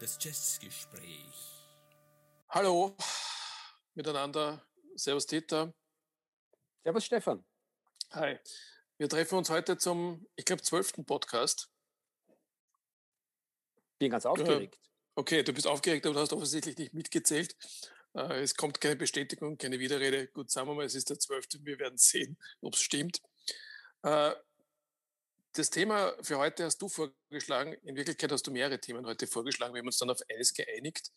Das Jazzgespräch. Hallo miteinander. Servus Dieter. Servus Stefan. Hi. Wir treffen uns heute zum, ich glaube, zwölften Podcast. Bin ganz aufgeregt. Okay, du bist aufgeregt, aber du hast offensichtlich nicht mitgezählt. Äh, es kommt keine Bestätigung, keine Widerrede. Gut, sagen wir mal, es ist der zwölfte. Wir werden sehen, ob es stimmt. Äh, das Thema für heute hast du vorgeschlagen. In Wirklichkeit hast du mehrere Themen heute vorgeschlagen. Wir haben uns dann auf eines geeinigt.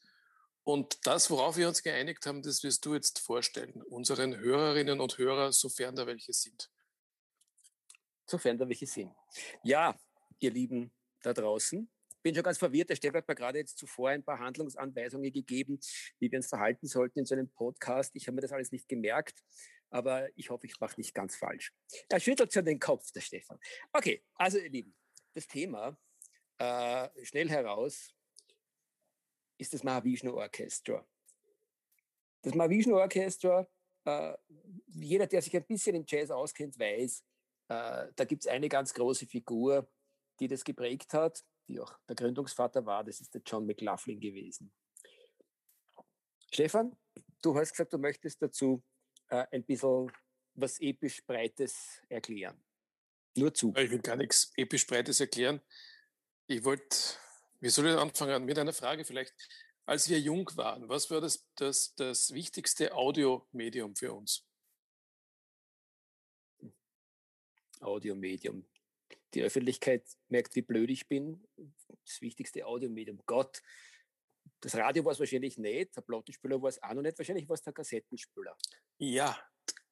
Und das, worauf wir uns geeinigt haben, das wirst du jetzt vorstellen, unseren Hörerinnen und Hörern, sofern da welche sind. Sofern da welche sind. Ja, ihr Lieben da draußen, bin schon ganz verwirrt. Der Stefan hat mir gerade jetzt zuvor ein paar Handlungsanweisungen gegeben, wie wir uns verhalten sollten in so einem Podcast. Ich habe mir das alles nicht gemerkt, aber ich hoffe, ich mache nicht ganz falsch. Er schüttelt schon den Kopf, der Stefan. Okay, also ihr Lieben, das Thema äh, schnell heraus ist das Mahavishnu Orchestra. Das Mahavishnu Orchestra, äh, jeder, der sich ein bisschen in Jazz auskennt, weiß, äh, da gibt es eine ganz große Figur, die das geprägt hat, die auch der Gründungsvater war, das ist der John McLaughlin gewesen. Stefan, du hast gesagt, du möchtest dazu äh, ein bisschen was episch Breites erklären. Nur zu. Ich will gar nichts episch Breites erklären. Ich wollte wie soll ich anfangen? Mit einer Frage vielleicht. Als wir jung waren, was war das, das, das wichtigste Audiomedium für uns? Audiomedium. Die Öffentlichkeit merkt, wie blöd ich bin. Das wichtigste Audiomedium. Gott, das Radio war es wahrscheinlich nicht, der Plattenspieler war es auch noch nicht, wahrscheinlich war es der Kassettenspieler. Ja,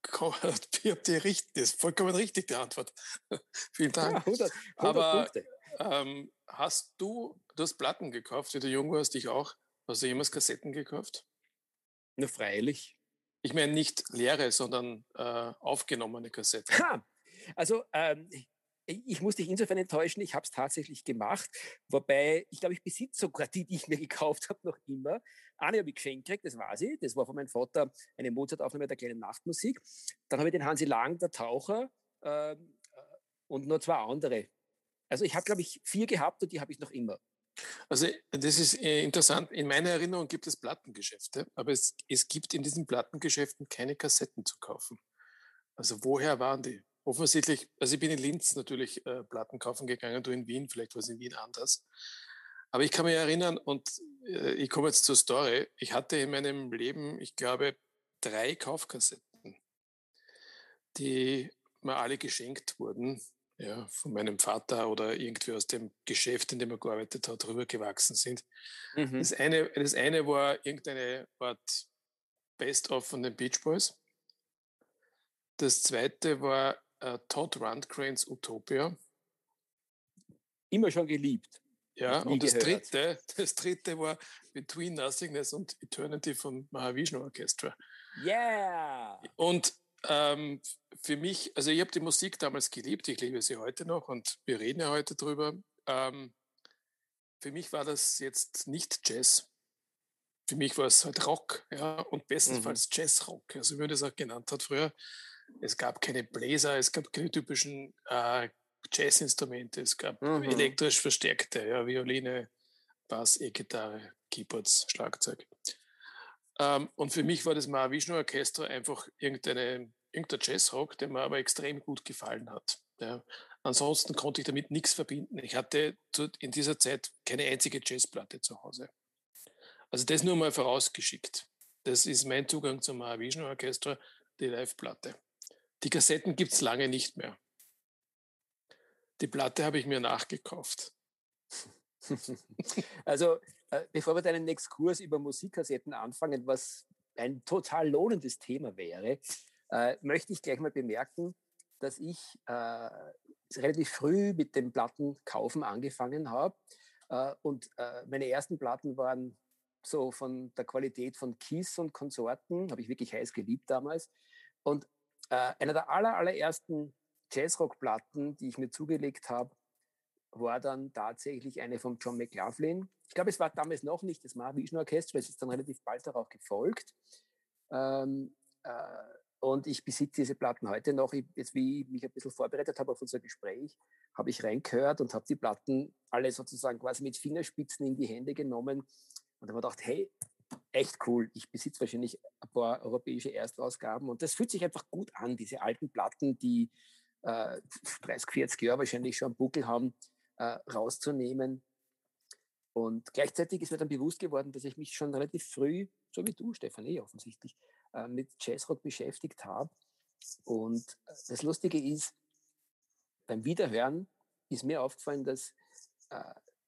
ihr habt die richtig, das ist vollkommen richtig, die Antwort. Vielen Dank. Ja, 100, 100 Aber ähm, hast du, du hast Platten gekauft, wie du jung warst, ich auch. Hast du jemals Kassetten gekauft? Na, freilich. Ich meine nicht leere, sondern äh, aufgenommene Kassetten. Ha! Also, ähm, ich muss dich insofern enttäuschen, ich habe es tatsächlich gemacht, wobei ich glaube, ich besitze sogar die, die ich mir gekauft habe, noch immer. Eine habe ich geschenkt gekriegt, das war sie, das war von meinem Vater eine Mozart-Aufnahme der kleinen Nachtmusik. Dann habe ich den Hansi Lang, der Taucher, ähm, äh, und nur zwei andere. Also ich habe, glaube ich, vier gehabt und die habe ich noch immer. Also das ist äh, interessant. In meiner Erinnerung gibt es Plattengeschäfte, aber es, es gibt in diesen Plattengeschäften keine Kassetten zu kaufen. Also woher waren die? Offensichtlich, also ich bin in Linz natürlich äh, Platten kaufen gegangen, du in Wien, vielleicht war es in Wien anders. Aber ich kann mich erinnern, und äh, ich komme jetzt zur Story, ich hatte in meinem Leben, ich glaube, drei Kaufkassetten, die mir alle geschenkt wurden ja, von meinem Vater oder irgendwie aus dem Geschäft, in dem er gearbeitet hat, rübergewachsen sind. Mhm. Das, eine, das eine war irgendeine Art Best-of von den Beach Boys. Das zweite war äh, Todd Rundgren's Utopia. Immer schon geliebt. Ja, und das dritte, das dritte war Between Nothingness und Eternity von Mahavishnu Orchestra. Yeah! Und ähm, für mich, also ich habe die Musik damals geliebt, ich liebe sie heute noch und wir reden ja heute drüber. Ähm, für mich war das jetzt nicht Jazz. Für mich war es halt Rock, ja, und bestenfalls mhm. Jazzrock, also wie man das auch genannt hat früher. Es gab keine Bläser, es gab keine typischen äh, Jazzinstrumente, es gab mhm. elektrisch verstärkte, ja, Violine, Bass, E-Gitarre, Keyboards, Schlagzeug. Ähm, und für mich war das Mahavishnu Orchester einfach irgendeine, irgendein Jazzrock, der mir aber extrem gut gefallen hat. Ja. Ansonsten konnte ich damit nichts verbinden. Ich hatte in dieser Zeit keine einzige Jazzplatte zu Hause. Also das nur mal vorausgeschickt. Das ist mein Zugang zum Mahavishnu Orchester, die Live-Platte. Die Kassetten gibt es lange nicht mehr. Die Platte habe ich mir nachgekauft. Also äh, bevor wir deinen Exkurs über Musikkassetten anfangen, was ein total lohnendes Thema wäre, äh, möchte ich gleich mal bemerken, dass ich äh, relativ früh mit dem Plattenkaufen angefangen habe. Äh, und äh, meine ersten Platten waren so von der Qualität von Kiss und Konsorten, habe ich wirklich heiß geliebt damals. Und äh, einer der aller, allerersten Jazzrock-Platten, die ich mir zugelegt habe, war dann tatsächlich eine von John McLaughlin. Ich glaube, es war damals noch nicht das Mahavishnu Orchestra, es ist dann relativ bald darauf gefolgt. Ähm, äh, und ich besitze diese Platten heute noch. Ich, jetzt, wie ich mich ein bisschen vorbereitet habe auf unser Gespräch, habe ich reingehört und habe die Platten alle sozusagen quasi mit Fingerspitzen in die Hände genommen und habe gedacht, hey, echt cool. Ich besitze wahrscheinlich ein paar europäische Erstausgaben und das fühlt sich einfach gut an, diese alten Platten, die äh, 30, 40 Jahre wahrscheinlich schon am Buckel haben, äh, rauszunehmen. Und gleichzeitig ist mir dann bewusst geworden, dass ich mich schon relativ früh, so wie du, Stefan, eh offensichtlich, äh, mit Jazzrock beschäftigt habe. Und äh, das Lustige ist, beim Wiederhören ist mir aufgefallen, dass äh,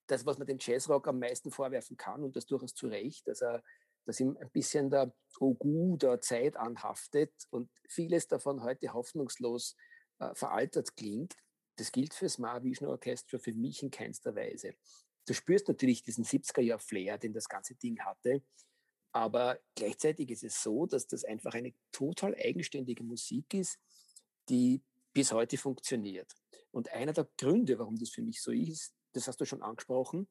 das, was man dem Jazzrock am meisten vorwerfen kann, und das durchaus zu Recht, dass er dass ihm ein bisschen der Ogu der Zeit anhaftet und vieles davon heute hoffnungslos äh, veraltet klingt. Das gilt fürs Mahavishnu Orchestra für mich in keinster Weise. Du spürst natürlich diesen 70er-Jahr-Flair, den das ganze Ding hatte, aber gleichzeitig ist es so, dass das einfach eine total eigenständige Musik ist, die bis heute funktioniert. Und einer der Gründe, warum das für mich so ist, das hast du schon angesprochen,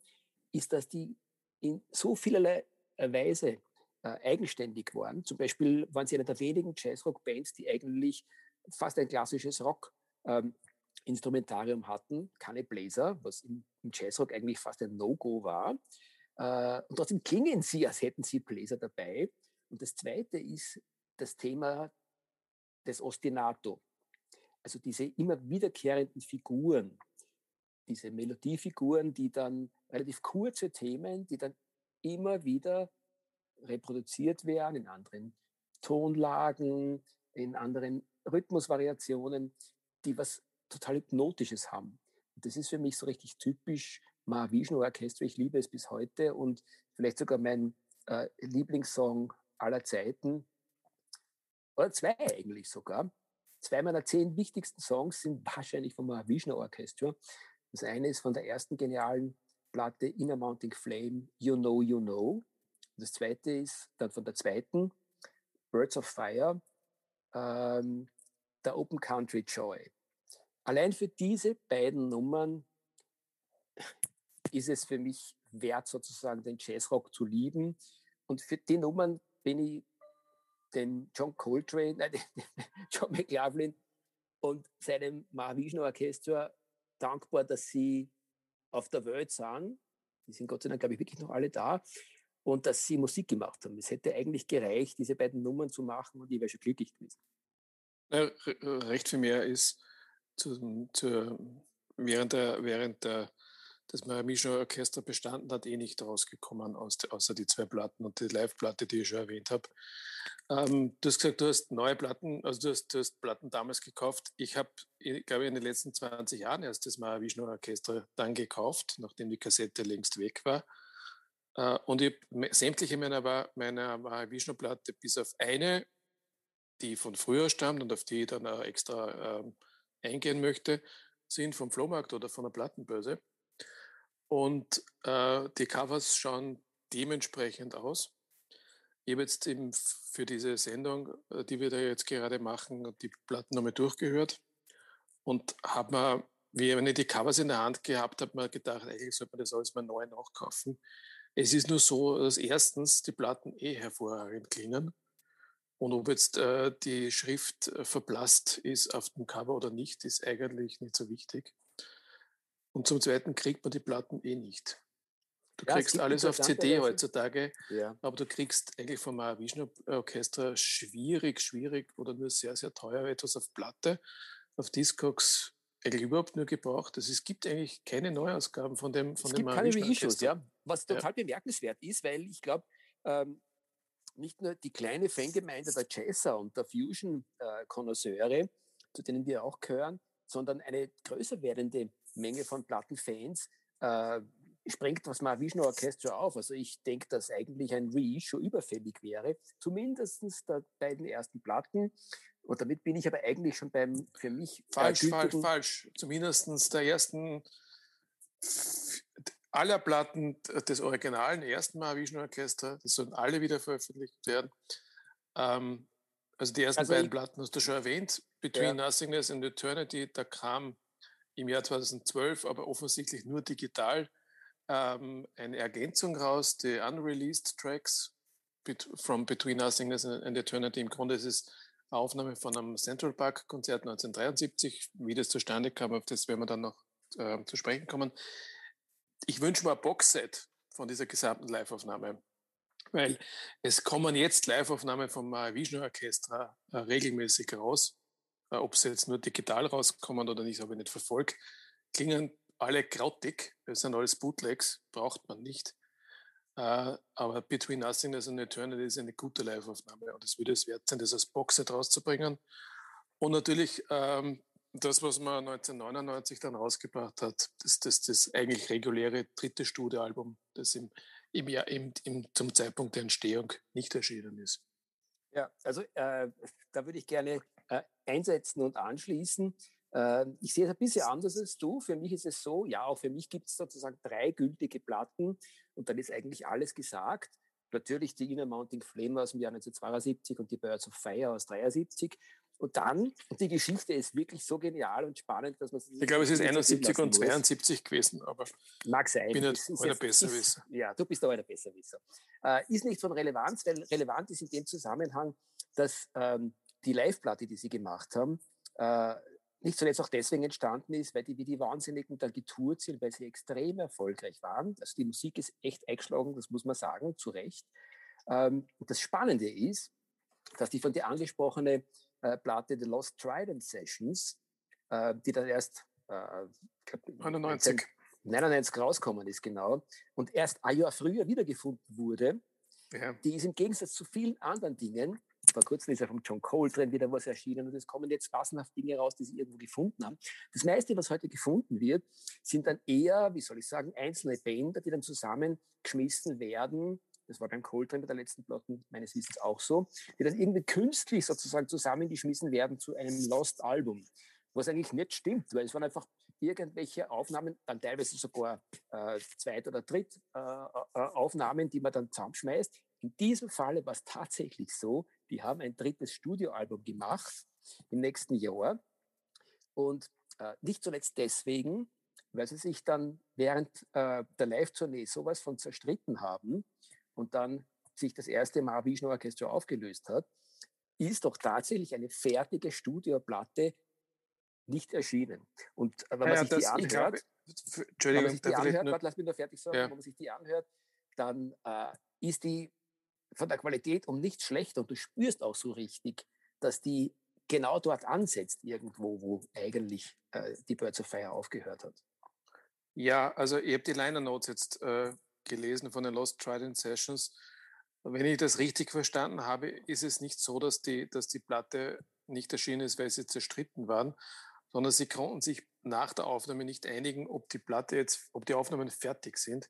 ist, dass die in so vielerlei Weise äh, eigenständig waren. Zum Beispiel waren sie eine der wenigen Jazzrock-Bands, die eigentlich fast ein klassisches Rock-Instrumentarium hatten, keine Bläser, was im, im Jazzrock eigentlich fast ein No-Go war. Äh, und trotzdem klingen sie, als hätten sie Bläser dabei. Und das Zweite ist das Thema des Ostinato. Also diese immer wiederkehrenden Figuren, diese Melodiefiguren, die dann relativ kurze Themen, die dann immer wieder reproduziert werden in anderen Tonlagen, in anderen Rhythmusvariationen, die was total Hypnotisches haben. Das ist für mich so richtig typisch Mahavishnu Orchestra. Ich liebe es bis heute und vielleicht sogar mein äh, Lieblingssong aller Zeiten. Oder zwei eigentlich sogar. Zwei meiner zehn wichtigsten Songs sind wahrscheinlich vom Mahavishnu Orchestra. Das eine ist von der ersten genialen Platte Inner Mounting Flame, You Know, You Know. Das zweite ist dann von der zweiten Birds of Fire, ähm, der Open Country Joy. Allein für diese beiden Nummern ist es für mich wert, sozusagen den Jazzrock zu lieben. Und für die Nummern bin ich dem John Coltrane, nein, John McLaughlin und seinem Mahavishnu Orchester dankbar, dass sie auf der Welt sind. Die sind Gott sei Dank, glaube ich, wirklich noch alle da. Und dass sie Musik gemacht haben. Es hätte eigentlich gereicht, diese beiden Nummern zu machen und ich wäre schon glücklich gewesen. Ja, recht viel mehr ist zu, zu, während, der, während der, das Maravishnu Orchester bestanden hat, eh nicht rausgekommen, aus, außer die zwei Platten und die Live-Platte, die ich schon erwähnt habe. Ähm, du hast gesagt, du hast neue Platten, also du hast, du hast Platten damals gekauft. Ich habe, glaube ich, in den letzten 20 Jahren erst das Mahavishnu Orchester dann gekauft, nachdem die Kassette längst weg war. Äh, und ich sämtliche meiner, meiner Mahavishnu-Platte, bis auf eine, die von früher stammt und auf die ich dann auch extra ähm, eingehen möchte, sind vom Flohmarkt oder von der Plattenbörse. Und äh, die Covers schauen dementsprechend aus. Ich habe jetzt eben für diese Sendung, äh, die wir da jetzt gerade machen, die Platten nochmal durchgehört und habe mir, wie wenn ich die Covers in der Hand gehabt habe, mir gedacht, eigentlich sollte man das alles mal neu nachkaufen. Es ist nur so, dass erstens die Platten eh hervorragend klingen und ob jetzt äh, die Schrift äh, verblasst ist auf dem Cover oder nicht, ist eigentlich nicht so wichtig. Und zum Zweiten kriegt man die Platten eh nicht. Du ja, kriegst alles auf CD heutzutage, ja. aber du kriegst eigentlich vom Mahavishnu Orchester schwierig, schwierig oder nur sehr, sehr teuer etwas auf Platte. Auf Discogs eigentlich überhaupt nur gebraucht. Also es gibt eigentlich keine Neuausgaben von dem von es dem gibt keine Reissues, ja. Was total ja. bemerkenswert ist, weil ich glaube, ähm, nicht nur die kleine Fangemeinde der Jazzer und der Fusion-Konnoisseure, äh, zu denen wir auch gehören, sondern eine größer werdende Menge von Plattenfans äh, sprengt das Mahavishnu Orchestra auf. Also ich denke, dass eigentlich ein Reissue überfällig wäre, zumindest der beiden ersten Platten. Und damit bin ich aber eigentlich schon beim für mich falsch, falsch, falsch. Zumindest der ersten aller Platten des originalen ersten Mahavishnu Orchester, die sollen alle wieder veröffentlicht werden. Ähm, also die ersten also beiden Platten hast du schon erwähnt. Between ja. Nothingness and Eternity, da kam im Jahr 2012, aber offensichtlich nur digital, ähm, eine Ergänzung raus, die Unreleased Tracks from Between Nothingness and Eternity. Im Grunde ist es Aufnahme von einem Central Park Konzert 1973. Wie das zustande kam, auf das werden wir dann noch äh, zu sprechen kommen. Ich wünsche mir ein Boxset von dieser gesamten Live-Aufnahme, weil es kommen jetzt Live-Aufnahmen vom Vishnu Orchestra äh, regelmäßig raus. Äh, ob sie jetzt nur digital rauskommen oder nicht, habe ich nicht verfolgt. Klingen alle grautig, das sind alles Bootlegs, braucht man nicht. Uh, aber Between Nothingness and Eternity ist eine gute Live-Aufnahme und es würde es wert sein, das als Boxset rauszubringen. Und natürlich ähm, das, was man 1999 dann rausgebracht hat, das, das, das eigentlich reguläre dritte Studioalbum, das im, im Jahr, im, im, zum Zeitpunkt der Entstehung nicht erschienen ist. Ja, also äh, da würde ich gerne äh, einsetzen und anschließen. Ähm, ich sehe es ein bisschen anders als du. Für mich ist es so, ja, auch für mich gibt es sozusagen drei gültige Platten und dann ist eigentlich alles gesagt. Natürlich die Inner Mounting Flame aus dem Jahr 1972 und die Birds of Fire aus 73. Und dann, die Geschichte ist wirklich so genial und spannend, dass man sich. Ich glaube, es ist 71 und 72 gewesen, aber. Mag sein. Ich bin nicht ist, der Besserwisser. Ja, du bist aber der Besserwisser. Äh, ist nicht von Relevanz, weil relevant ist in dem Zusammenhang, dass ähm, die Live-Platte, die sie gemacht haben, äh, nicht zuletzt auch deswegen entstanden ist, weil die wie die Wahnsinnigen dann getourt sind, weil sie extrem erfolgreich waren. Also die Musik ist echt eingeschlagen, das muss man sagen, zu Recht. Ähm, das Spannende ist, dass die von dir angesprochene äh, Platte The Lost Trident Sessions, äh, die dann erst äh, glaub, 99. 99 rauskommen ist, genau, und erst ein Jahr früher wiedergefunden wurde, ja. die ist im Gegensatz zu vielen anderen Dingen vor kurzem ist ja vom John Coltrane wieder was erschienen und es kommen jetzt massenhaft Dinge raus, die sie irgendwo gefunden haben. Das meiste, was heute gefunden wird, sind dann eher, wie soll ich sagen, einzelne Bänder, die dann zusammengeschmissen werden. Das war beim Coltrane bei der letzten Platten meines Wissens auch so, die dann irgendwie künstlich sozusagen zusammengeschmissen werden zu einem Lost Album. Was eigentlich nicht stimmt, weil es waren einfach irgendwelche Aufnahmen, dann teilweise sogar äh, Zweit- oder Drittaufnahmen, äh, äh, die man dann zusammenschmeißt. In diesem Falle war es tatsächlich so, die haben ein drittes Studioalbum gemacht im nächsten Jahr. Und äh, nicht zuletzt deswegen, weil sie sich dann während äh, der Live-Tournee sowas von zerstritten haben und dann sich das erste Mal Vishnu Orchestra aufgelöst hat, ist doch tatsächlich eine fertige Studioplatte nicht erschienen. Und äh, wenn man ja, sich das, die anhört, glaube, wenn man sich die anhört, lass mich nur fertig sagen, ja. wenn man sich die anhört, dann äh, ist die von der Qualität um nichts schlechter und du spürst auch so richtig, dass die genau dort ansetzt, irgendwo, wo eigentlich äh, die Birds of Fire aufgehört hat. Ja, also ich habe die Liner Notes jetzt äh, gelesen von den Lost Trident Sessions. Wenn ich das richtig verstanden habe, ist es nicht so, dass die, dass die Platte nicht erschienen ist, weil sie zerstritten waren, sondern sie konnten sich nach der Aufnahme nicht einigen, ob die Platte jetzt, ob die Aufnahmen fertig sind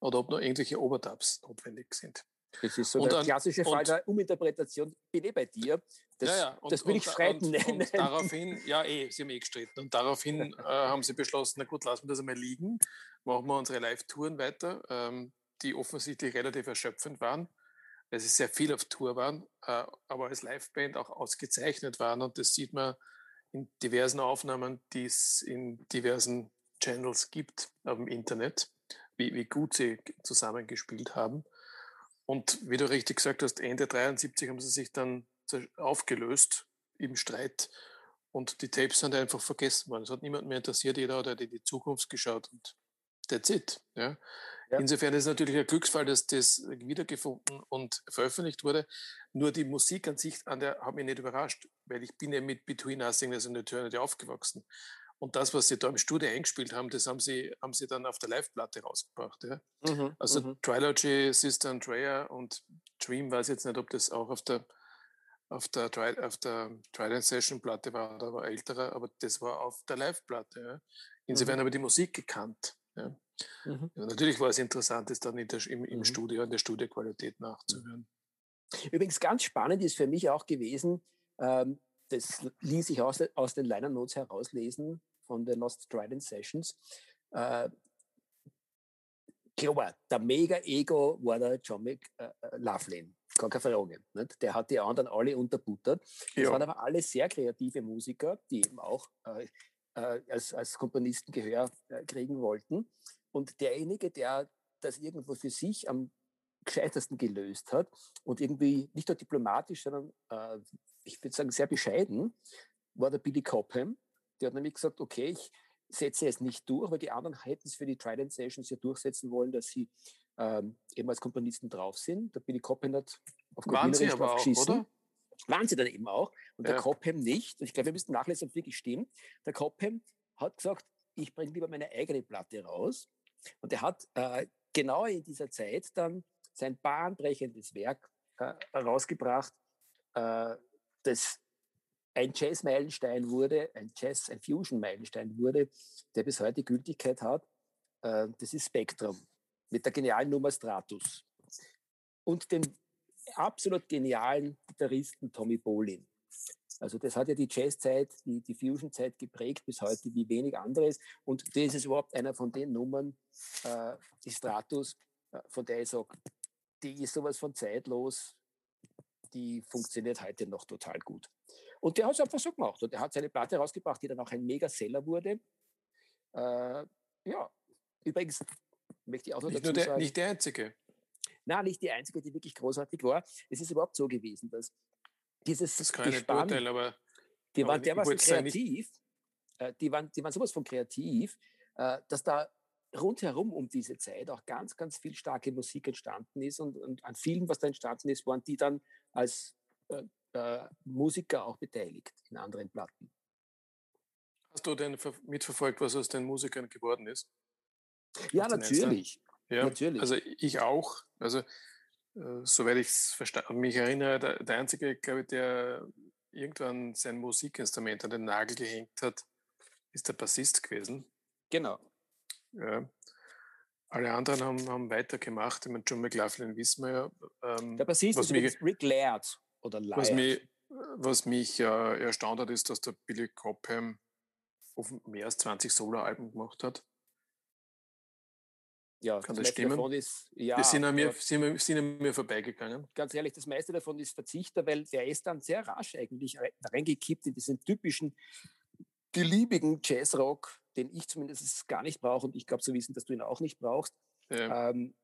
oder ob noch irgendwelche Overdubs notwendig sind. Das ist so und der dann, klassische Fall der Uminterpretation. Bin eh bei dir. Das, ja, ja. Und, das will ich streiten nennen. Und daraufhin, ja, eh, sie haben eh gestritten. Und daraufhin äh, haben sie beschlossen, na gut, lassen wir das einmal liegen. Machen wir unsere Live-Touren weiter, ähm, die offensichtlich relativ erschöpfend waren, weil sie sehr viel auf Tour waren, äh, aber als Liveband auch ausgezeichnet waren. Und das sieht man in diversen Aufnahmen, die es in diversen Channels gibt auf dem Internet, wie, wie gut sie zusammengespielt haben. Und wie du richtig gesagt hast, Ende 73 haben sie sich dann aufgelöst im Streit und die Tapes sind einfach vergessen worden. Es hat niemand mehr interessiert, jeder hat halt in die Zukunft geschaut und that's it. Ja. ja. Insofern ist es natürlich ein Glücksfall, dass das wiedergefunden und veröffentlicht wurde. Nur die Musik an sich an der hat mich nicht überrascht, weil ich bin ja mit Between Nothingness and Eternity aufgewachsen. Und das, was sie da im Studio eingespielt haben, das haben sie, haben sie dann auf der Live-Platte rausgebracht. Ja? Mhm, also mhm. Trilogy, Sister Andrea und Dream, weiß jetzt nicht, ob das auch auf der, auf der, Tri auf der Trident Session Platte war, da war älterer, aber das war auf der Live-Platte. Ja? Insofern mhm. habe ich die Musik gekannt. Ja? Mhm. Ja, natürlich war es interessant, es dann der, im, im mhm. Studio, in der Studioqualität nachzuhören. Übrigens ganz spannend ist für mich auch gewesen, ähm, das ließ ich aus, aus den Liner Notes herauslesen von den Lost Trident Sessions. Äh, klar, der Mega-Ego war der John McLaughlin. Äh, Gar keine Frage. Nicht? Der hat die anderen alle unterbuttert. Das ja. waren aber alle sehr kreative Musiker, die eben auch äh, äh, als, als Komponisten Gehör äh, kriegen wollten. Und derjenige, der das irgendwo für sich am gescheitesten gelöst hat und irgendwie nicht nur diplomatisch, sondern äh, ich würde sagen sehr bescheiden, war der Billy Cobham. Der hat nämlich gesagt, okay, ich setze es nicht durch, weil die anderen hätten es für die Trident Sessions ja durchsetzen wollen, dass sie ähm, eben als Komponisten drauf sind. Der Billy Cobham hat auf Wahnsinn, aber auch, geschissen. oder? Waren sie dann eben auch. Und ja. der Cobham nicht. Und ich glaube, wir müssen nachlesen, ob es wirklich stimmt. Der Cobham hat gesagt, ich bringe lieber meine eigene Platte raus. Und er hat äh, genau in dieser Zeit dann sein bahnbrechendes Werk äh, herausgebracht, äh, das ein Jazz-Meilenstein wurde, ein Jazz, ein Fusion-Meilenstein wurde, der bis heute Gültigkeit hat. Äh, das ist Spectrum mit der genialen Nummer Stratus und dem absolut genialen Gitarristen Tommy Bolin. Also das hat ja die Jazzzeit, die, die Fusion-Zeit geprägt bis heute wie wenig anderes. Und das ist überhaupt einer von den Nummern, äh, die Stratus, äh, von der ich sage, die ist sowas von zeitlos, die funktioniert heute noch total gut. Und der hat es einfach so gemacht. Und er hat seine Platte rausgebracht, die dann auch ein Mega-Seller wurde. Äh, ja, übrigens möchte ich auch noch nicht dazu der, sagen. Nicht der einzige. Nein, nicht die einzige, die wirklich großartig war. Es ist überhaupt so gewesen, dass dieses das ist keine Gespann, Urteil, aber die waren dermaßen kreativ, äh, die, waren, die waren sowas von kreativ, äh, dass da rundherum um diese Zeit auch ganz, ganz viel starke Musik entstanden ist und, und an vielen, was da entstanden ist, waren die dann als äh, äh, Musiker auch beteiligt in anderen Platten. Hast du denn mitverfolgt, was aus den Musikern geworden ist? Ja, natürlich. Ja, natürlich. Also ich auch. Also äh, soweit ich mich erinnere, der, der einzige, glaube ich, der irgendwann sein Musikinstrument an den Nagel gehängt hat, ist der Bassist gewesen. Genau. Ja. Alle anderen haben, haben weitergemacht. Ich meine, John McLaughlin wissen wir ja. Ähm, der Bassist ist mich, Rick Laird oder Laird. Was mich, was mich äh, erstaunt hat, ist, dass der Billy Cobham mehr als 20 Solo-Alben gemacht hat. Ja, Kann das, das stimmen? Davon ist, ja, Wir sind an, mir, sind, sind an mir vorbeigegangen. Ganz ehrlich, das meiste davon ist Verzichter, weil der ist dann sehr rasch eigentlich reingekippt in diesen typischen beliebigen Jazzrock, den ich zumindest gar nicht brauche und ich glaube zu wissen, dass du ihn auch nicht brauchst. Ja. Ähm,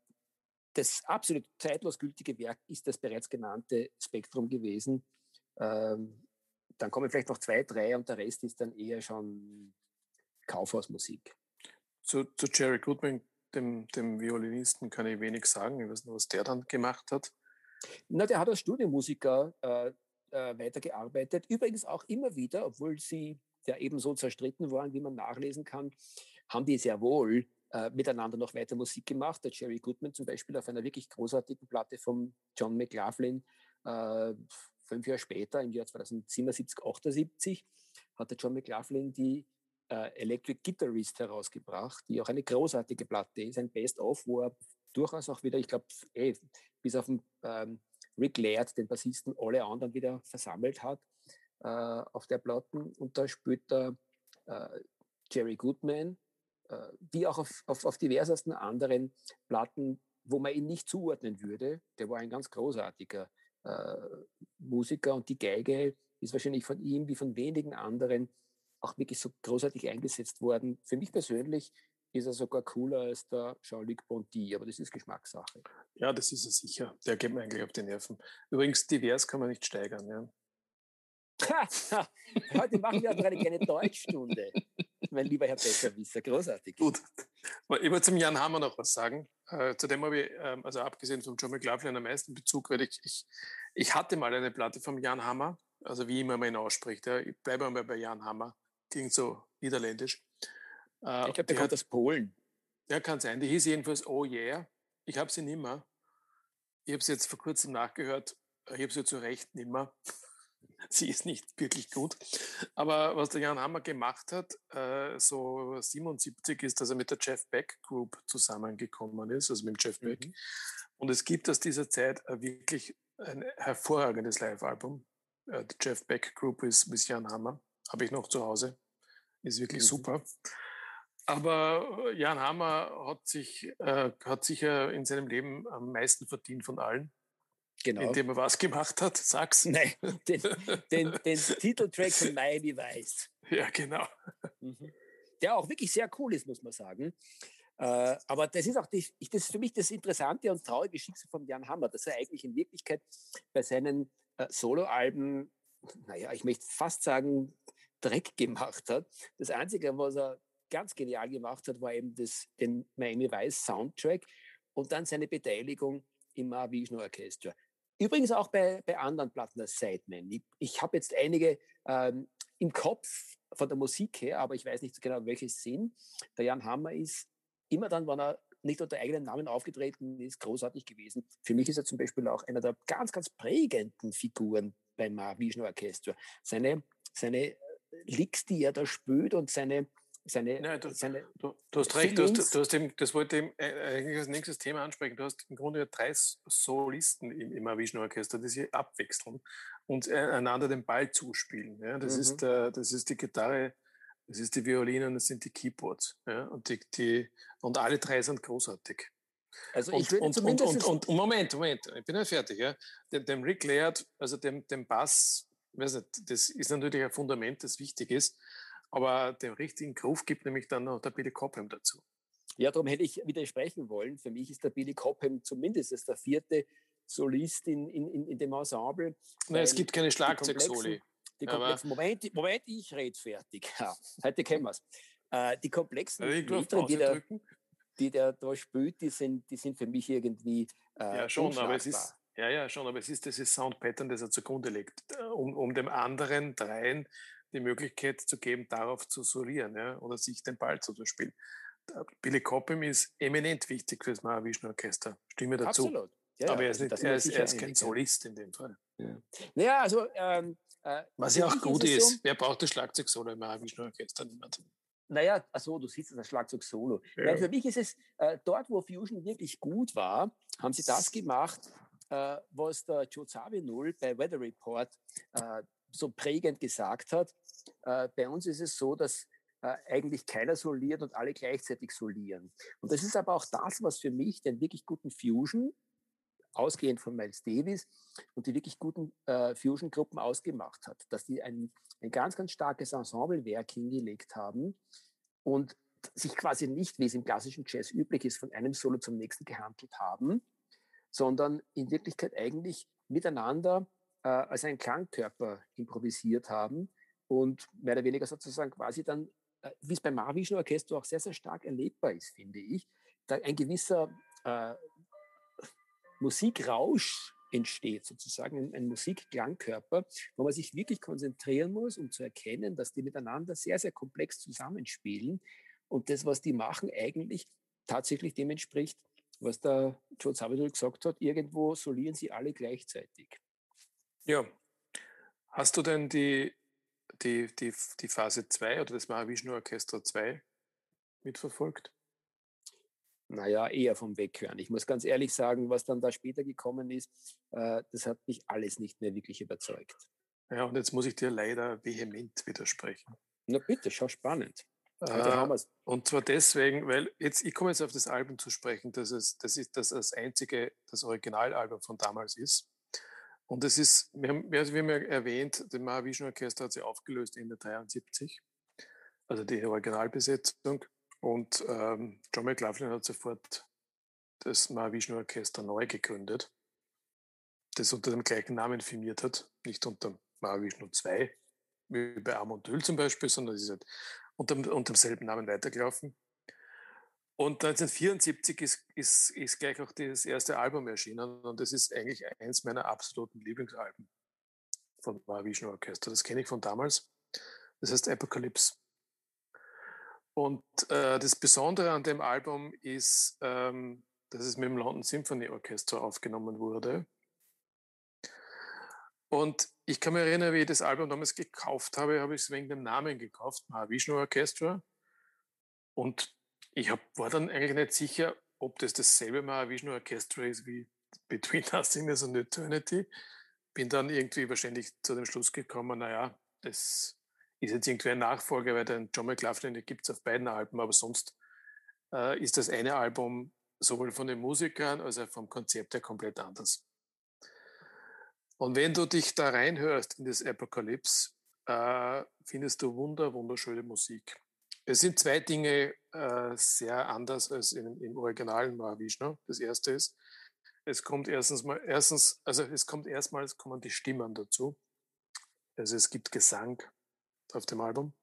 das absolut zeitlos gültige Werk ist das bereits genannte Spektrum gewesen. Ähm, dann kommen vielleicht noch zwei, drei und der Rest ist dann eher schon Kaufhausmusik. Zu, zu Jerry Goodman dem, dem Violinisten kann ich wenig sagen. Ich weiß nicht, was der dann gemacht hat. Na, der hat als Studiomusiker äh, äh, weitergearbeitet. Übrigens auch immer wieder, obwohl sie ja ebenso zerstritten waren, wie man nachlesen kann, haben die sehr wohl äh, miteinander noch weiter Musik gemacht. Der Jerry Goodman zum Beispiel auf einer wirklich großartigen Platte von John McLaughlin, äh, fünf Jahre später, im Jahr 2077, 78, hat der John McLaughlin die äh, Electric Guitarist herausgebracht, die auch eine großartige Platte ist, ein Best-of, wo er durchaus auch wieder, ich glaube, eh, bis auf den ähm, Rick Laird, den Bassisten, alle anderen wieder versammelt hat äh, auf der Platten. Und da spielt er äh, Jerry Goodman, wie auch auf, auf, auf diversesten anderen Platten, wo man ihn nicht zuordnen würde. Der war ein ganz großartiger äh, Musiker und die Geige ist wahrscheinlich von ihm wie von wenigen anderen auch wirklich so großartig eingesetzt worden. Für mich persönlich ist er sogar cooler als der Jean-Luc Ponty, aber das ist Geschmackssache. Ja, das ist er sicher. Der geht mir eigentlich auf die Nerven. Übrigens, divers kann man nicht steigern. Ja. Heute machen wir aber eine kleine Deutschstunde, mein lieber Herr Besserwisser. Großartig. Gut. Ich wollte zum Jan Hammer noch was sagen. Äh, zu dem habe ich, ähm, also abgesehen vom John McLaughlin, am meisten Bezug, weil ich, ich, ich hatte mal eine Platte vom Jan Hammer, also wie immer man ihn ausspricht. Ja. Ich bleibe mal bei Jan Hammer klingt so niederländisch. Äh, ich glaube, der kommt aus Polen. Ja, kann sein. Die hieß jedenfalls Oh Yeah. Ich habe sie nimmer. Ich habe sie jetzt vor kurzem nachgehört. Ich habe sie zu Recht nimmer. sie ist nicht wirklich gut. Aber was der Jan Hammer gemacht hat, äh, so 77, ist, dass er mit der Jeff Beck Group zusammengekommen ist, also mit Jeff Beck. Mhm. Und es gibt aus dieser Zeit wirklich ein hervorragendes Live-Album. Äh, die Jeff Beck Group ist mit Jan Hammer habe ich noch zu Hause. Ist wirklich mhm. super. Aber äh, Jan Hammer hat sich äh, hat sicher in seinem Leben am meisten verdient von allen. Genau. Indem er was gemacht hat, sag's. Nein, den, den, den Titeltrack von Miami Vice. Ja, genau. Mhm. Der auch wirklich sehr cool ist, muss man sagen. Äh, aber das ist auch die, das ist für mich das interessante und traurige Schicksal von Jan Hammer, dass er eigentlich in Wirklichkeit bei seinen äh, Soloalben, naja, ich möchte fast sagen, Dreck gemacht hat. Das Einzige, was er ganz genial gemacht hat, war eben das, den Miami Vice Soundtrack und dann seine Beteiligung im Mahavishnu Orchestra. Übrigens auch bei, bei anderen Platten als Sideman. Ich, ich habe jetzt einige ähm, im Kopf von der Musik her, aber ich weiß nicht genau, welche es sind. Der Jan Hammer ist immer dann, wenn er nicht unter eigenem Namen aufgetreten ist, großartig gewesen. Für mich ist er zum Beispiel auch einer der ganz, ganz prägenden Figuren beim Mahavishnu Orchestra. Seine, seine Licks, die er da spürt und seine, seine, Nein, du, seine du, du hast recht, du hast, du hast eben, das wollte ich äh, eigentlich als nächstes Thema ansprechen. Du hast im Grunde drei Solisten im, im Avishnu-Orchester, die sich abwechseln und äh, einander den Ball zuspielen. Ja? Das, mhm. ist, äh, das ist die Gitarre, das ist die Violine und das sind die Keyboards. Ja? Und, die, die, und alle drei sind großartig. Also ich und, und, und, und, und, Moment, Moment, ich bin ja fertig. Ja? Dem, dem Rick Laird, also dem, dem Bass, weiß nicht, das ist natürlich ein Fundament, das wichtig ist. Aber den richtigen Groove gibt nämlich dann noch der Billy Cobham dazu. Ja, darum hätte ich widersprechen wollen. Für mich ist der Billy Cobham zumindest der vierte Solist in, in, in dem Ensemble. Nein, es gibt keine Schlagzeugsoli. Moment, Moment, ich rede fertig. Ja, heute kennen wir es. Äh, die komplexen Lieder, die, der, die der da spielt, die sind, die sind für mich irgendwie äh, Ja, schon, aber es ist, ja, ja, schon, aber es ist dieses Soundpattern, das er zugrunde legt, um, um dem anderen dreien die Möglichkeit zu geben, darauf zu solieren ja, oder sich den Ball zu spielen. Billy Cobham ist eminent wichtig für das Mahavishnu-Orchester. Stimme dazu. Absolut. Ja, Aber er ist, also nicht, er ist, er ist kein Solist in dem Fall. Ja. Naja, also. Ähm, äh, Was ja auch gut ist. So, Wer braucht das Schlagzeug-Solo im Mahavishnu-Orchester? Niemand. Naja, achso, du siehst das Schlagzeug-Solo. Ja. für mich ist es, äh, dort, wo Fusion wirklich gut war, haben sie das gemacht, äh, was der Joe Zawinul bei Weather Report äh, so prägend gesagt hat. Äh, bei uns ist es so, dass äh, eigentlich keiner soliert und alle gleichzeitig solieren. Und das ist aber auch das, was für mich den wirklich guten Fusion, ausgehend von Miles Davis, und die wirklich guten äh, Fusion-Gruppen ausgemacht hat, dass die ein, ein ganz, ganz starkes Ensemblewerk hingelegt haben und sich quasi nicht, wie es im klassischen Jazz üblich ist, von einem Solo zum nächsten gehandelt haben, sondern in Wirklichkeit eigentlich miteinander äh, als ein Klangkörper improvisiert haben und mehr oder weniger sozusagen quasi dann, äh, wie es beim Mahavishnu Orchester auch sehr, sehr stark erlebbar ist, finde ich, da ein gewisser äh, Musikrausch entsteht, sozusagen ein, ein Musikklangkörper, wo man sich wirklich konzentrieren muss, um zu erkennen, dass die miteinander sehr, sehr komplex zusammenspielen und das, was die machen, eigentlich tatsächlich dem entspricht, was der Joe Zabedul gesagt hat, irgendwo solieren sie alle gleichzeitig. Ja. Hast du denn die, die, die, die Phase 2 oder das Mahavishnu Orchester 2 mitverfolgt? Naja, eher vom Weghören. Ich muss ganz ehrlich sagen, was dann da später gekommen ist, äh, das hat mich alles nicht mehr wirklich überzeugt. Ja, und jetzt muss ich dir leider vehement widersprechen. Na bitte, schau spannend. Äh, und zwar deswegen, weil jetzt, ich komme jetzt auf das Album zu sprechen, dass es, das ist das, das einzige, das Originalalbum von damals ist. Und es ist, wir haben, wir haben ja erwähnt, das Mahavishnu Orchester hat sich aufgelöst Ende 73, also die Originalbesetzung. Und ähm, John McLaughlin hat sofort das Mahavishnu Orchester neu gegründet, das unter dem gleichen Namen firmiert hat, nicht unter Mahavishnu 2, wie bei Amon Dül zum Beispiel, sondern es ist halt unter, unter demselben Namen weitergelaufen. Und 1974 ist, ist, ist gleich auch das erste Album erschienen und das ist eigentlich eins meiner absoluten Lieblingsalben von Mahavishnu Orchester. Das kenne ich von damals. Das heißt Apocalypse. Und äh, das Besondere an dem Album ist, ähm, dass es mit dem London Symphony Orchester aufgenommen wurde. Und ich kann mich erinnern, wie ich das Album damals gekauft habe, habe ich es wegen dem Namen gekauft, Mahavishnu Orchestra. Und ich hab, war dann eigentlich nicht sicher, ob das dasselbe Mahavishnu Orchestra ist wie Between Nothingness and Eternity. Bin dann irgendwie wahrscheinlich zu dem Schluss gekommen, naja, das ist jetzt irgendwie ein Nachfolger, weil den John McLaughlin gibt es auf beiden Alben, aber sonst äh, ist das eine Album sowohl von den Musikern als auch vom Konzept her komplett anders. Und wenn du dich da reinhörst in das Apokalypse, äh, findest du wunder, wunderschöne Musik Es sind zwei Dinge äh, sehr anders als in, im originalen Mahavishnu. Das erste ist, es kommt erstens mal, erstens, also es kommt erstmals kommen die Stimmen dazu. Also es gibt Gesang auf dem Album.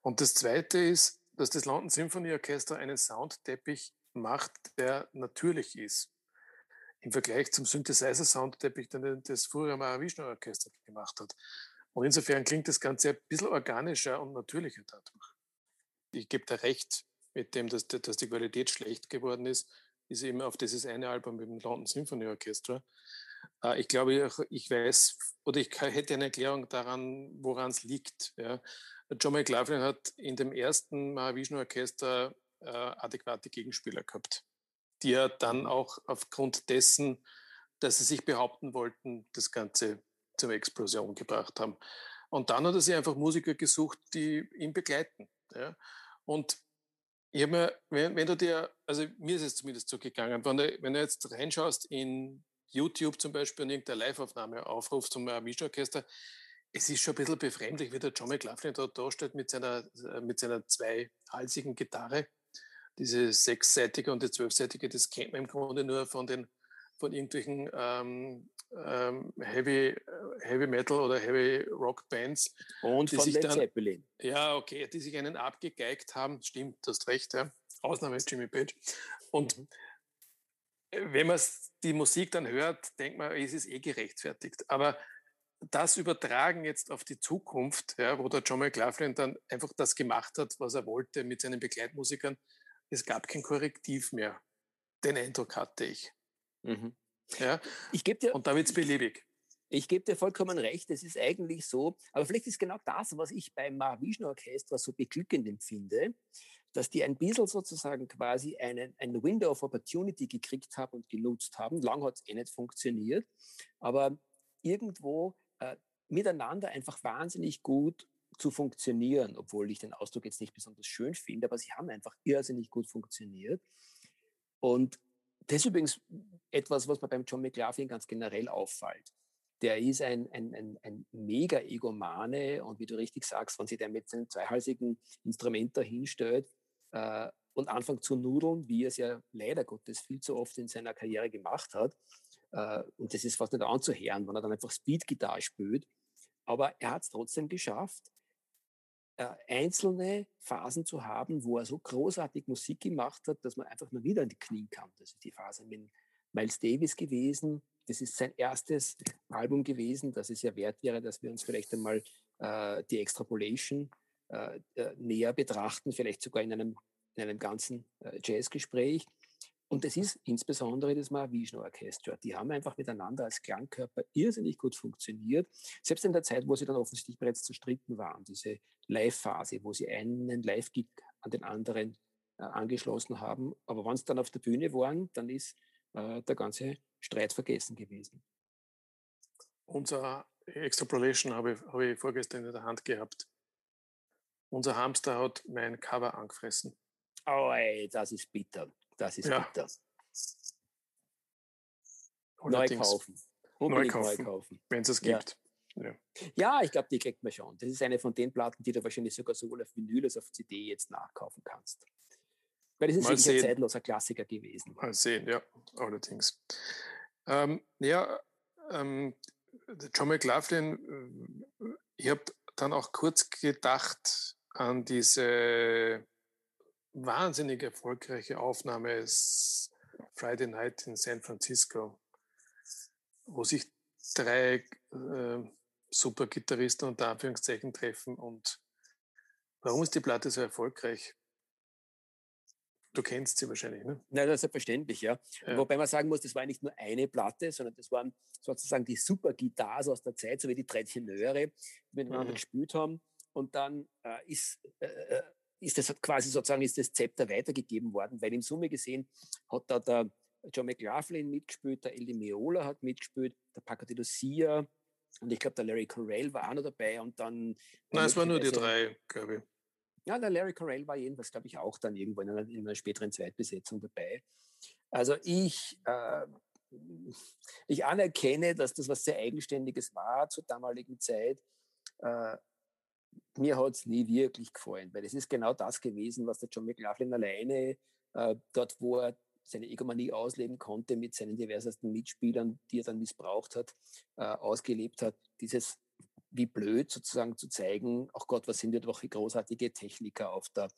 Und das zweite ist, dass das London Symphony Orchester einen Soundteppich macht, der natürlich ist. Im Vergleich zum Synthesizer-Soundteppich, den das frühere Mahavishnu Orchester gemacht hat. Und insofern klingt das Ganze ein bisschen organischer und natürlicher dadurch. Ich gebe da recht mit dem, dass, dass die Qualität schlecht geworden ist, ist eben auf dieses eine Album mit dem London Symphony Orchestra. Äh, ich glaube, ich weiß oder ich hätte eine Erklärung daran, woran es liegt. Ja. John McLaughlin hat in dem ersten Mahavishnu Orchester äh, adäquate Gegenspieler gehabt, die er dann auch aufgrund dessen, dass sie sich behaupten wollten, das Ganze zur Explosion gebracht haben. Und dann hat er sich einfach Musiker gesucht, die ihn begleiten. Ja. Und ich mir, wenn, wenn, du dir, also mir ist es zumindest so gegangen, wenn du, wenn du jetzt reinschaust in YouTube zum Beispiel und irgendeine Live-Aufnahme aufrufst zum Mischa-Orchester, es ist schon ein bisschen befremdlich, wie der John McLaughlin da, da steht mit seiner, mit seiner zweihalsigen Gitarre. Diese sechsseitige und die zwölfseitige, das kennt man im Grunde nur von den von irgendwelchen ähm, ähm, Heavy, äh, Heavy Metal oder Heavy Rock Bands. Und von Led dann, Zeppelin. Ja, okay, die sich einen abgegeigt haben. Stimmt, du hast recht, ja. Ausnahme ist Jimmy Page. Und mhm. wenn man die Musik dann hört, denkt man, es ist eh gerechtfertigt. Aber das übertragen jetzt auf die Zukunft, ja, wo der John McLaughlin dann einfach das gemacht hat, was er wollte mit seinen Begleitmusikern, es gab kein Korrektiv mehr. Den Eindruck hatte ich. Mhm. Ja? Ich gebe dir, und da wird es beliebig. Ich gebe dir vollkommen recht, es ist eigentlich so, aber vielleicht ist genau das, was ich beim Mahavishnu Orchester so beglückend empfinde, dass die ein bisschen sozusagen quasi einen, ein Window of Opportunity gekriegt haben und genutzt haben. Lang hat es eh nicht funktioniert, aber irgendwo äh, miteinander einfach wahnsinnig gut zu funktionieren, obwohl ich den Ausdruck jetzt nicht besonders schön finde, aber sie haben einfach irrsinnig gut funktioniert. Und das ist übrigens etwas, was mir beim John McLaughlin ganz generell auffällt. Der ist ein, ein, ein, ein mega Egomane und wie du richtig sagst, wenn sich der mit seinem zweihalsigen Instrument dahinstellt äh, und anfängt zu nudeln, wie er es ja leider Gottes viel zu oft in seiner Karriere gemacht hat, äh, und das ist fast nicht anzuhören, wenn er dann einfach Speed-Gitarre spielt, aber er hat es trotzdem geschafft, einzelne Phasen zu haben, wo er so großartig Musik gemacht hat, dass man einfach nur wieder in die Knie kam. Das ist die Phase mit Miles Davis gewesen. Das ist sein erstes Album gewesen, das es ja wert wäre, dass wir uns vielleicht einmal äh, die Extrapolation äh, äh näher betrachten, vielleicht sogar in einem, in einem ganzen äh, Jazzgespräch. Und das ist insbesondere das Mahavishnu Orchestra. Die haben einfach miteinander als Klangkörper irrsinnig gut funktioniert. Selbst in der Zeit, wo sie dann offensichtlich bereits zerstritten waren, diese Live-Phase, wo sie einen Live-Gig an den anderen äh, angeschlossen haben. Aber wenn sie dann auf der Bühne waren, dann ist äh, der ganze Streit vergessen gewesen. Unser Extrapolation habe ich, habe ich vorgestern in der Hand gehabt. Unser Hamster hat mein Cover angefressen. Oh, ey, das ist bitter. Das ist ja. bitter. Neu kaufen. Neu kaufen, kaufen. wenn es es gibt. Ja, ja. ich glaube, die kriegt man schon. Das ist eine von den Platten, die du wahrscheinlich sogar sowohl auf Vinyl als auf CD jetzt nachkaufen kannst. Weil das ist Mal wirklich ein zeitloser Klassiker gewesen. Mal sehen, ja, allerdings. Ähm, ja, ähm, John McLaughlin, äh, ich habe dann auch kurz gedacht an diese wahnsinnig erfolgreiche Aufnahme ist Friday Night in San Francisco, wo sich drei äh, super Gitarristen unter Anführungszeichen treffen. Und warum ist die Platte so erfolgreich? Du kennst sie wahrscheinlich, ne? Nein, das ist selbstverständlich, ja. ja. Wobei man sagen muss, das war nicht nur eine Platte, sondern das waren sozusagen die super Guitars aus der Zeit, so wie die drei Tenöre, die miteinander mhm. gespielt haben. Und dann äh, ist äh, äh ist das quasi sozusagen ist das Zepter weitergegeben worden, weil in Summe gesehen hat da der John McLaughlin mitgespielt, der Eddie Meola hat mitgespielt, der Paco de Lucia und ich glaube, der Larry Correll war auch noch dabei und dann. Nein, es waren nur die drei, glaube ich. Ja, der Larry Correll war jedenfalls, glaube ich, auch dann irgendwo in einer, in einer, späteren Zweitbesetzung dabei. Also ich, äh, ich anerkenne, dass das was sehr Eigenständiges war zur damaligen Zeit. Äh, mir hat es nie wirklich gefallen, weil es ist genau das gewesen, was der John McLaughlin alleine äh, dort, wo er seine Egomanie ausleben konnte mit seinen diversesten Mitspielern, die er dann missbraucht hat, äh, ausgelebt hat. Dieses wie blöd sozusagen zu zeigen, ach Gott, was sind wir doch für großartige Techniker auf der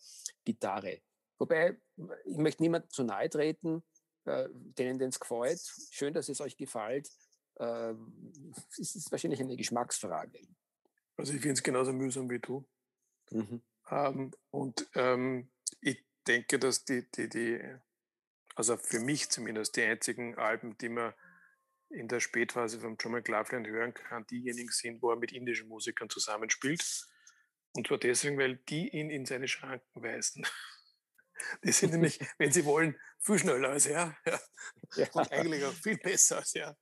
Gitarre. Wobei, ich möchte niemand zu nahe treten, äh, denen es gefällt. Schön, dass es euch gefällt. Äh, es ist wahrscheinlich eine Geschmacksfrage. Also ich finde es genauso mühsam wie du. Mhm. Ähm, und ähm, ich denke, dass die, die, die, also für mich zumindest, die einzigen Alben, die man in der Spätphase von John McLaughlin hören kann, diejenigen sind, wo er mit indischen Musikern zusammenspielt. Und zwar deswegen, weil die ihn in seine Schranken weisen. Die sind nämlich, wenn sie wollen, viel schneller als er. Ja. ja. Und eigentlich auch viel besser als er.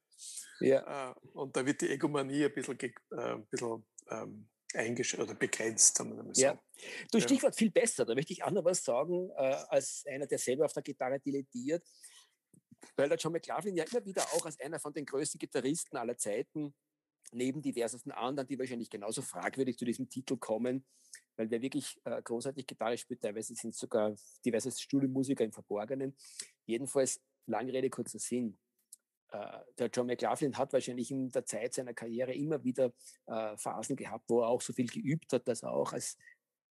Ja. Äh, und da wird die Egomanie ein bisschen, äh, ein bisschen ähm, oder begrenzt, sagen wir mal so. Ja. Du, Stichwort viel besser, da möchte ich auch noch was sagen, äh, als einer, der selber auf der Gitarre dilettiert, weil der John McLaughlin ja immer wieder auch als einer von den größten Gitarristen aller Zeiten neben diversesten anderen, die wahrscheinlich genauso fragwürdig zu diesem Titel kommen, weil der wirklich äh, großartig Gitarre spielt, teilweise sind sogar diverse Studiomusiker im Verborgenen. Jedenfalls, lange Rede, kurzer Sinn. Äh, der John McLaughlin hat wahrscheinlich in der Zeit seiner Karriere immer wieder äh, Phasen gehabt, wo er auch so viel geübt hat, dass er auch als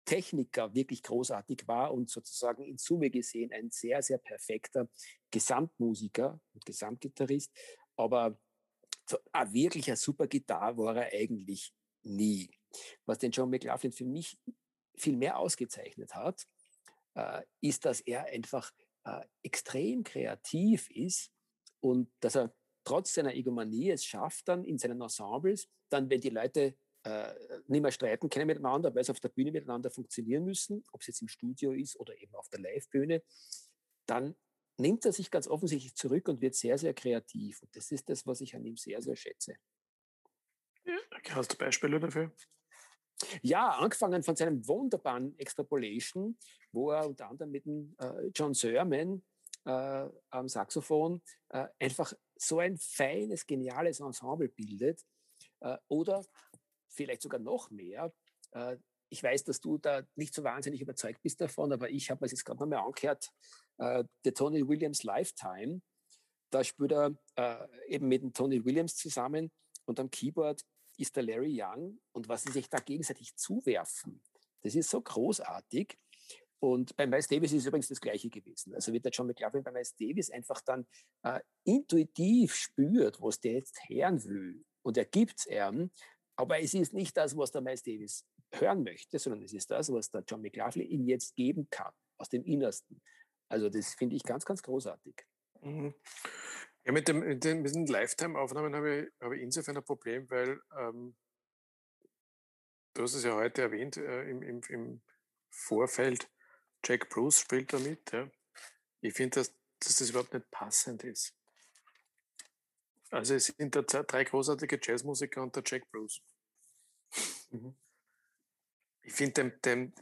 Techniker wirklich großartig war und sozusagen in Summe gesehen ein sehr, sehr perfekter Gesamtmusiker und Gesamtgitarrist. Aber so ein wirklicher Supergitarre war er eigentlich nie. Was den John McLaughlin für mich viel mehr ausgezeichnet hat, äh, ist, dass er einfach äh, extrem kreativ ist und dass er trotz seiner Egomanie es schafft, dann in seinen Ensembles, dann, wenn die Leute äh, nicht mehr streiten können miteinander, weil sie auf der Bühne miteinander funktionieren müssen, ob es jetzt im Studio ist oder eben auf der Live-Bühne, dann nimmt er sich ganz offensichtlich zurück und wird sehr, sehr kreativ. Und das ist das, was ich an ihm sehr, sehr schätze. Ja, hast du Beispiele dafür? Ja, angefangen von seinem wunderbaren Extrapolation, wo er unter anderem mit dem äh, John Sermon äh, am Saxophon äh, einfach so ein feines, geniales Ensemble bildet. Äh, oder vielleicht sogar noch mehr. Äh, ich weiß, dass du da nicht so wahnsinnig überzeugt bist davon, aber ich habe mir jetzt gerade nochmal angehört, äh, der Tony Williams Lifetime. Da spielt er äh, eben mit dem Tony Williams zusammen und am Keyboard ist der Larry Young und was sie sich da gegenseitig zuwerfen, das ist so großartig. Und bei Miles Davis ist übrigens das Gleiche gewesen. Also wird der John McLaughlin bei Miles Davis einfach dann äh, intuitiv spürt, was der jetzt hören will. Und er gibt es ihm, aber es ist nicht das, was der Miles Davis hören möchte, sondern es ist das, was der John McLaughlin ihm jetzt geben kann, aus dem Innersten. Also das finde ich ganz, ganz großartig. Mhm. Ja, mit, dem, mit den, den Lifetime-Aufnahmen habe ich, habe ich insofern ein Problem, weil ähm, du hast es ja heute erwähnt äh, im, im, im, Vorfeld, Jack Bruce spielt da mit. Ja. Ich finde, dass, dass das überhaupt nicht passend ist. Also es sind da drei großartige Jazzmusiker und der Jack Bruce. Mhm. Ich finde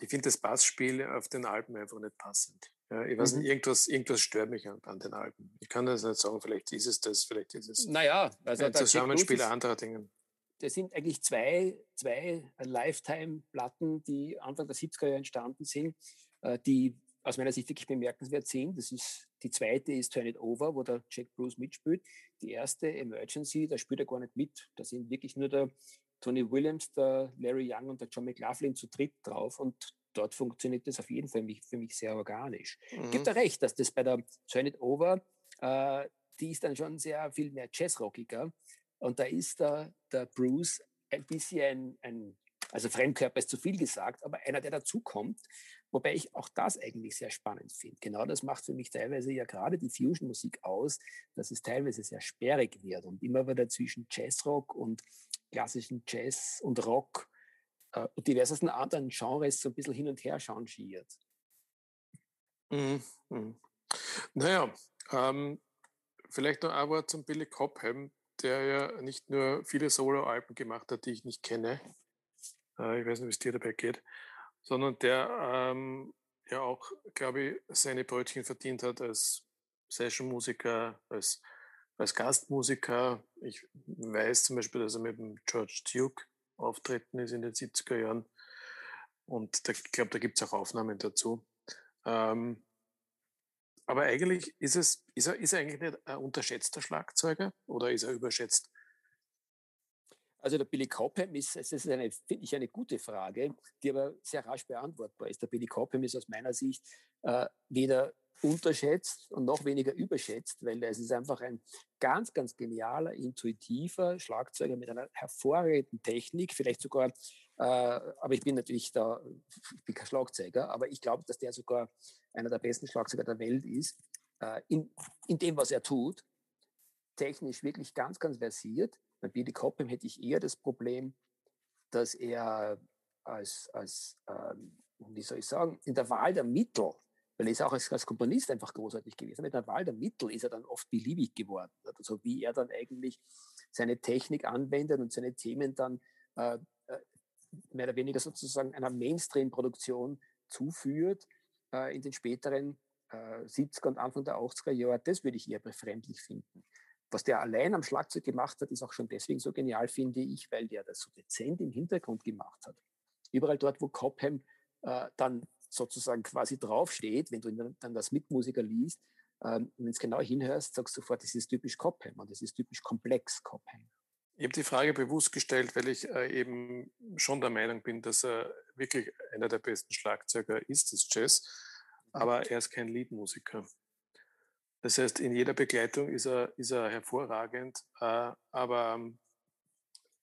find das Bassspiel auf den Alben einfach nicht passend. Ja, ich weiß mhm. nicht, irgendwas, irgendwas stört mich an, an, den Alben. Ich kann das nicht sagen, vielleicht ist es das, vielleicht ist es naja, also ein Zusammenspiel anderer Dinge. Das sind eigentlich zwei, zwei Lifetime-Platten, die Anfang der 70er Jahre entstanden sind, die aus meiner Sicht wirklich bemerkenswert sind. Das ist, die zweite ist Turn It Over, wo der Jack Bruce mitspielt. Die erste, Emergency, da spielt er gar nicht mit. Da sind wirklich nur der Tony Williams, der Larry Young und der John McLaughlin zu dritt drauf und dort funktioniert das auf jeden Fall mich, für mich sehr organisch. Mhm. Gibt er recht, dass das bei der Turn It Over, äh, die ist dann schon sehr viel mehr Jazzrockiger und da ist der, der Bruce ein bisschen ein, ein also Fremdkörper ist zu viel gesagt, aber einer, der dazukommt Wobei ich auch das eigentlich sehr spannend finde. Genau das macht für mich teilweise ja gerade die Fusion-Musik aus, dass es teilweise sehr sperrig wird und immer wieder zwischen Jazzrock und klassischen Jazz und Rock äh, und diversesten anderen Genres so ein bisschen hin und her changiert. Mhm. Mhm. Naja, ähm, vielleicht noch ein Wort zum Billy Cobham, der ja nicht nur viele Solo-Alben gemacht hat, die ich nicht kenne. Äh, ich weiß nicht, wie es dir dabei geht sondern der ähm, ja auch, glaube ich, seine Brötchen verdient hat als Session-Musiker, als, als Gastmusiker. Ich weiß zum Beispiel, dass er mit dem George Duke auftreten ist in den 70er Jahren. Und da, ich glaube, da gibt es auch Aufnahmen dazu. Ähm, aber eigentlich ist es, ist er, ist er eigentlich nicht ein unterschätzter Schlagzeuger oder ist er überschätzt? Also der Billy Cobham ist, es ist eine, finde ich, eine gute Frage, die aber sehr rasch beantwortbar ist. Der Billy Cobham ist aus meiner Sicht äh, weder unterschätzt und noch weniger überschätzt, weil es ist einfach ein ganz, ganz genialer, intuitiver Schlagzeuger mit einer hervorragenden Technik, vielleicht sogar, äh, aber ich bin natürlich da, ich bin kein Schlagzeuger, aber ich glaube, dass der sogar einer der besten Schlagzeuger der Welt ist, äh, in, in dem, was er tut, technisch wirklich ganz, ganz versiert. Bei Billy Cobham hätte ich eher das Problem, dass er als, als ähm, wie soll ich sagen, in der Wahl der Mittel weil er ist auch als, als, Komponist einfach großartig gewesen. Mit der Wahl der Mittel ist er dann oft beliebig geworden. Also wie er dann eigentlich seine Technik anwendet und seine Themen dann äh, äh mehr oder weniger sozusagen einer Mainstream-Produktion zuführt äh, in den späteren äh, 70er und Anfang der 80er Jahre, das würde ich eher befremdlich finden. Was der allein am Schlagzeug gemacht hat, ist auch schon deswegen so genial, finde ich, weil der das so dezent im Hintergrund gemacht hat. Überall dort, wo Cobham äh, dann sozusagen quasi draufsteht, wenn du dann das Mitmusiker liest, ähm, wenn du es genau hinhörst, sagst du sofort, das ist typisch Cobham und das ist typisch komplex Cobham. Ich habe die Frage bewusst gestellt, weil ich äh, eben schon der Meinung bin, dass er wirklich einer der besten Schlagzeuger ist des Jazz, mhm. aber er ist kein Liedmusiker. Das heißt, in jeder Begleitung ist er, ist er hervorragend, äh, aber ähm,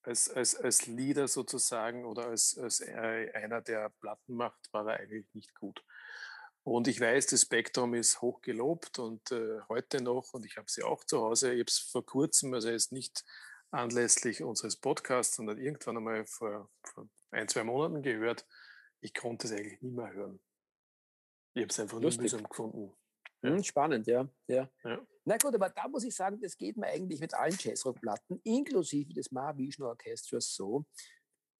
als, als, als Leader sozusagen oder als, als äh, einer, der Platten macht, war er eigentlich nicht gut. Und ich weiß, das Spektrum ist hoch gelobt und äh, heute noch, und ich habe sie auch zu Hause, ich habe es vor kurzem, also jetzt nicht anlässlich unseres Podcasts, sondern irgendwann einmal vor, vor ein, zwei Monaten gehört. Ich konnte es eigentlich nie mehr hören. Ich habe es einfach nur mühsam gefunden. Hm, spannend, ja. ja. ja. Na gut, aber da muss ich sagen, das geht mir eigentlich mit allen Jazzrockplatten, inklusive des Mahavishnu Orchestras so,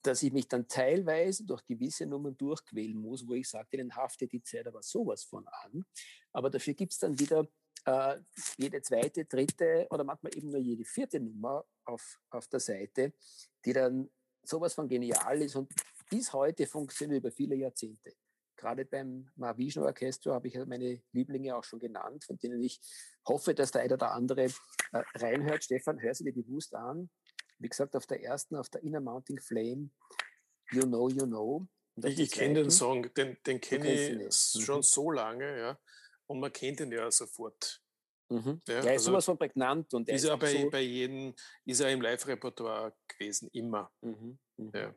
dass ich mich dann teilweise durch gewisse Nummern durchquälen muss, wo ich sage, denen haftet die Zeit aber sowas von an. Aber dafür gibt es dann wieder äh, jede zweite, dritte oder manchmal eben nur jede vierte Nummer auf, auf der Seite, die dann sowas von genial ist und bis heute funktioniert über viele Jahrzehnte gerade beim Mahavishnu Orchester habe ich meine Lieblinge auch schon genannt, von denen ich hoffe, dass der eine oder andere äh, reinhört. Stefan, hör sie dir bewusst an. Wie gesagt, auf der ersten, auf der Inner Mounting Flame, You Know, You Know. Ich, ich kenne den Song, den, den kenne ich mhm. schon so lange, ja. Und man kennt ihn ja sofort. Mhm. Ja, er ist also sowas von prägnant. Und ist er bei, so bei jedem, ist er im Live-Repertoire gewesen, immer. Mhm. Mhm. Ja.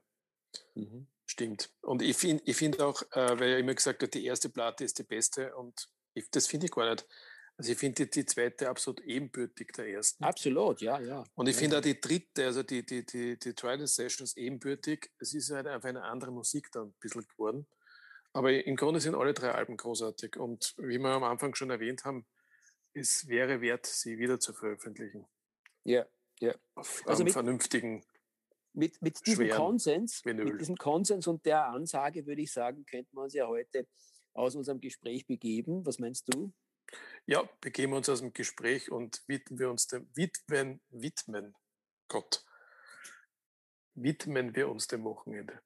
Mhm. Stimmt. Und ich finde ich find auch, äh, weil er immer gesagt hat, die erste Platte ist die beste und ich, das finde ich gar nicht. Also ich finde die, die, zweite absolut ebenbürtig der ersten. Absolut, ja, ja. Und ich ja, finde auch die dritte, also die, die, die, die Trident Sessions ebenbürtig. Es ist halt einfach eine andere Musik dann ein bisschen geworden. Aber im Grunde sind alle drei Alben großartig. Und wie wir am Anfang schon erwähnt haben, es wäre wert, sie wieder zu veröffentlichen. Ja, ja. Auf also einem vernünftigen mit, mit diesem Konsens, mit diesem Konsens und der Ansage würde ich sagen, könnten wir uns ja heute aus unserem Gespräch begeben. Was meinst du? Ja, begeben wir uns aus dem Gespräch und widmen wir uns dem Widmen, widmen, Gott, widmen wir uns dem Wochenende.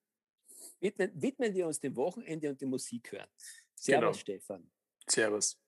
Widmen, widmen wir uns dem Wochenende und der Musik hören. Servus, genau. Stefan. Servus.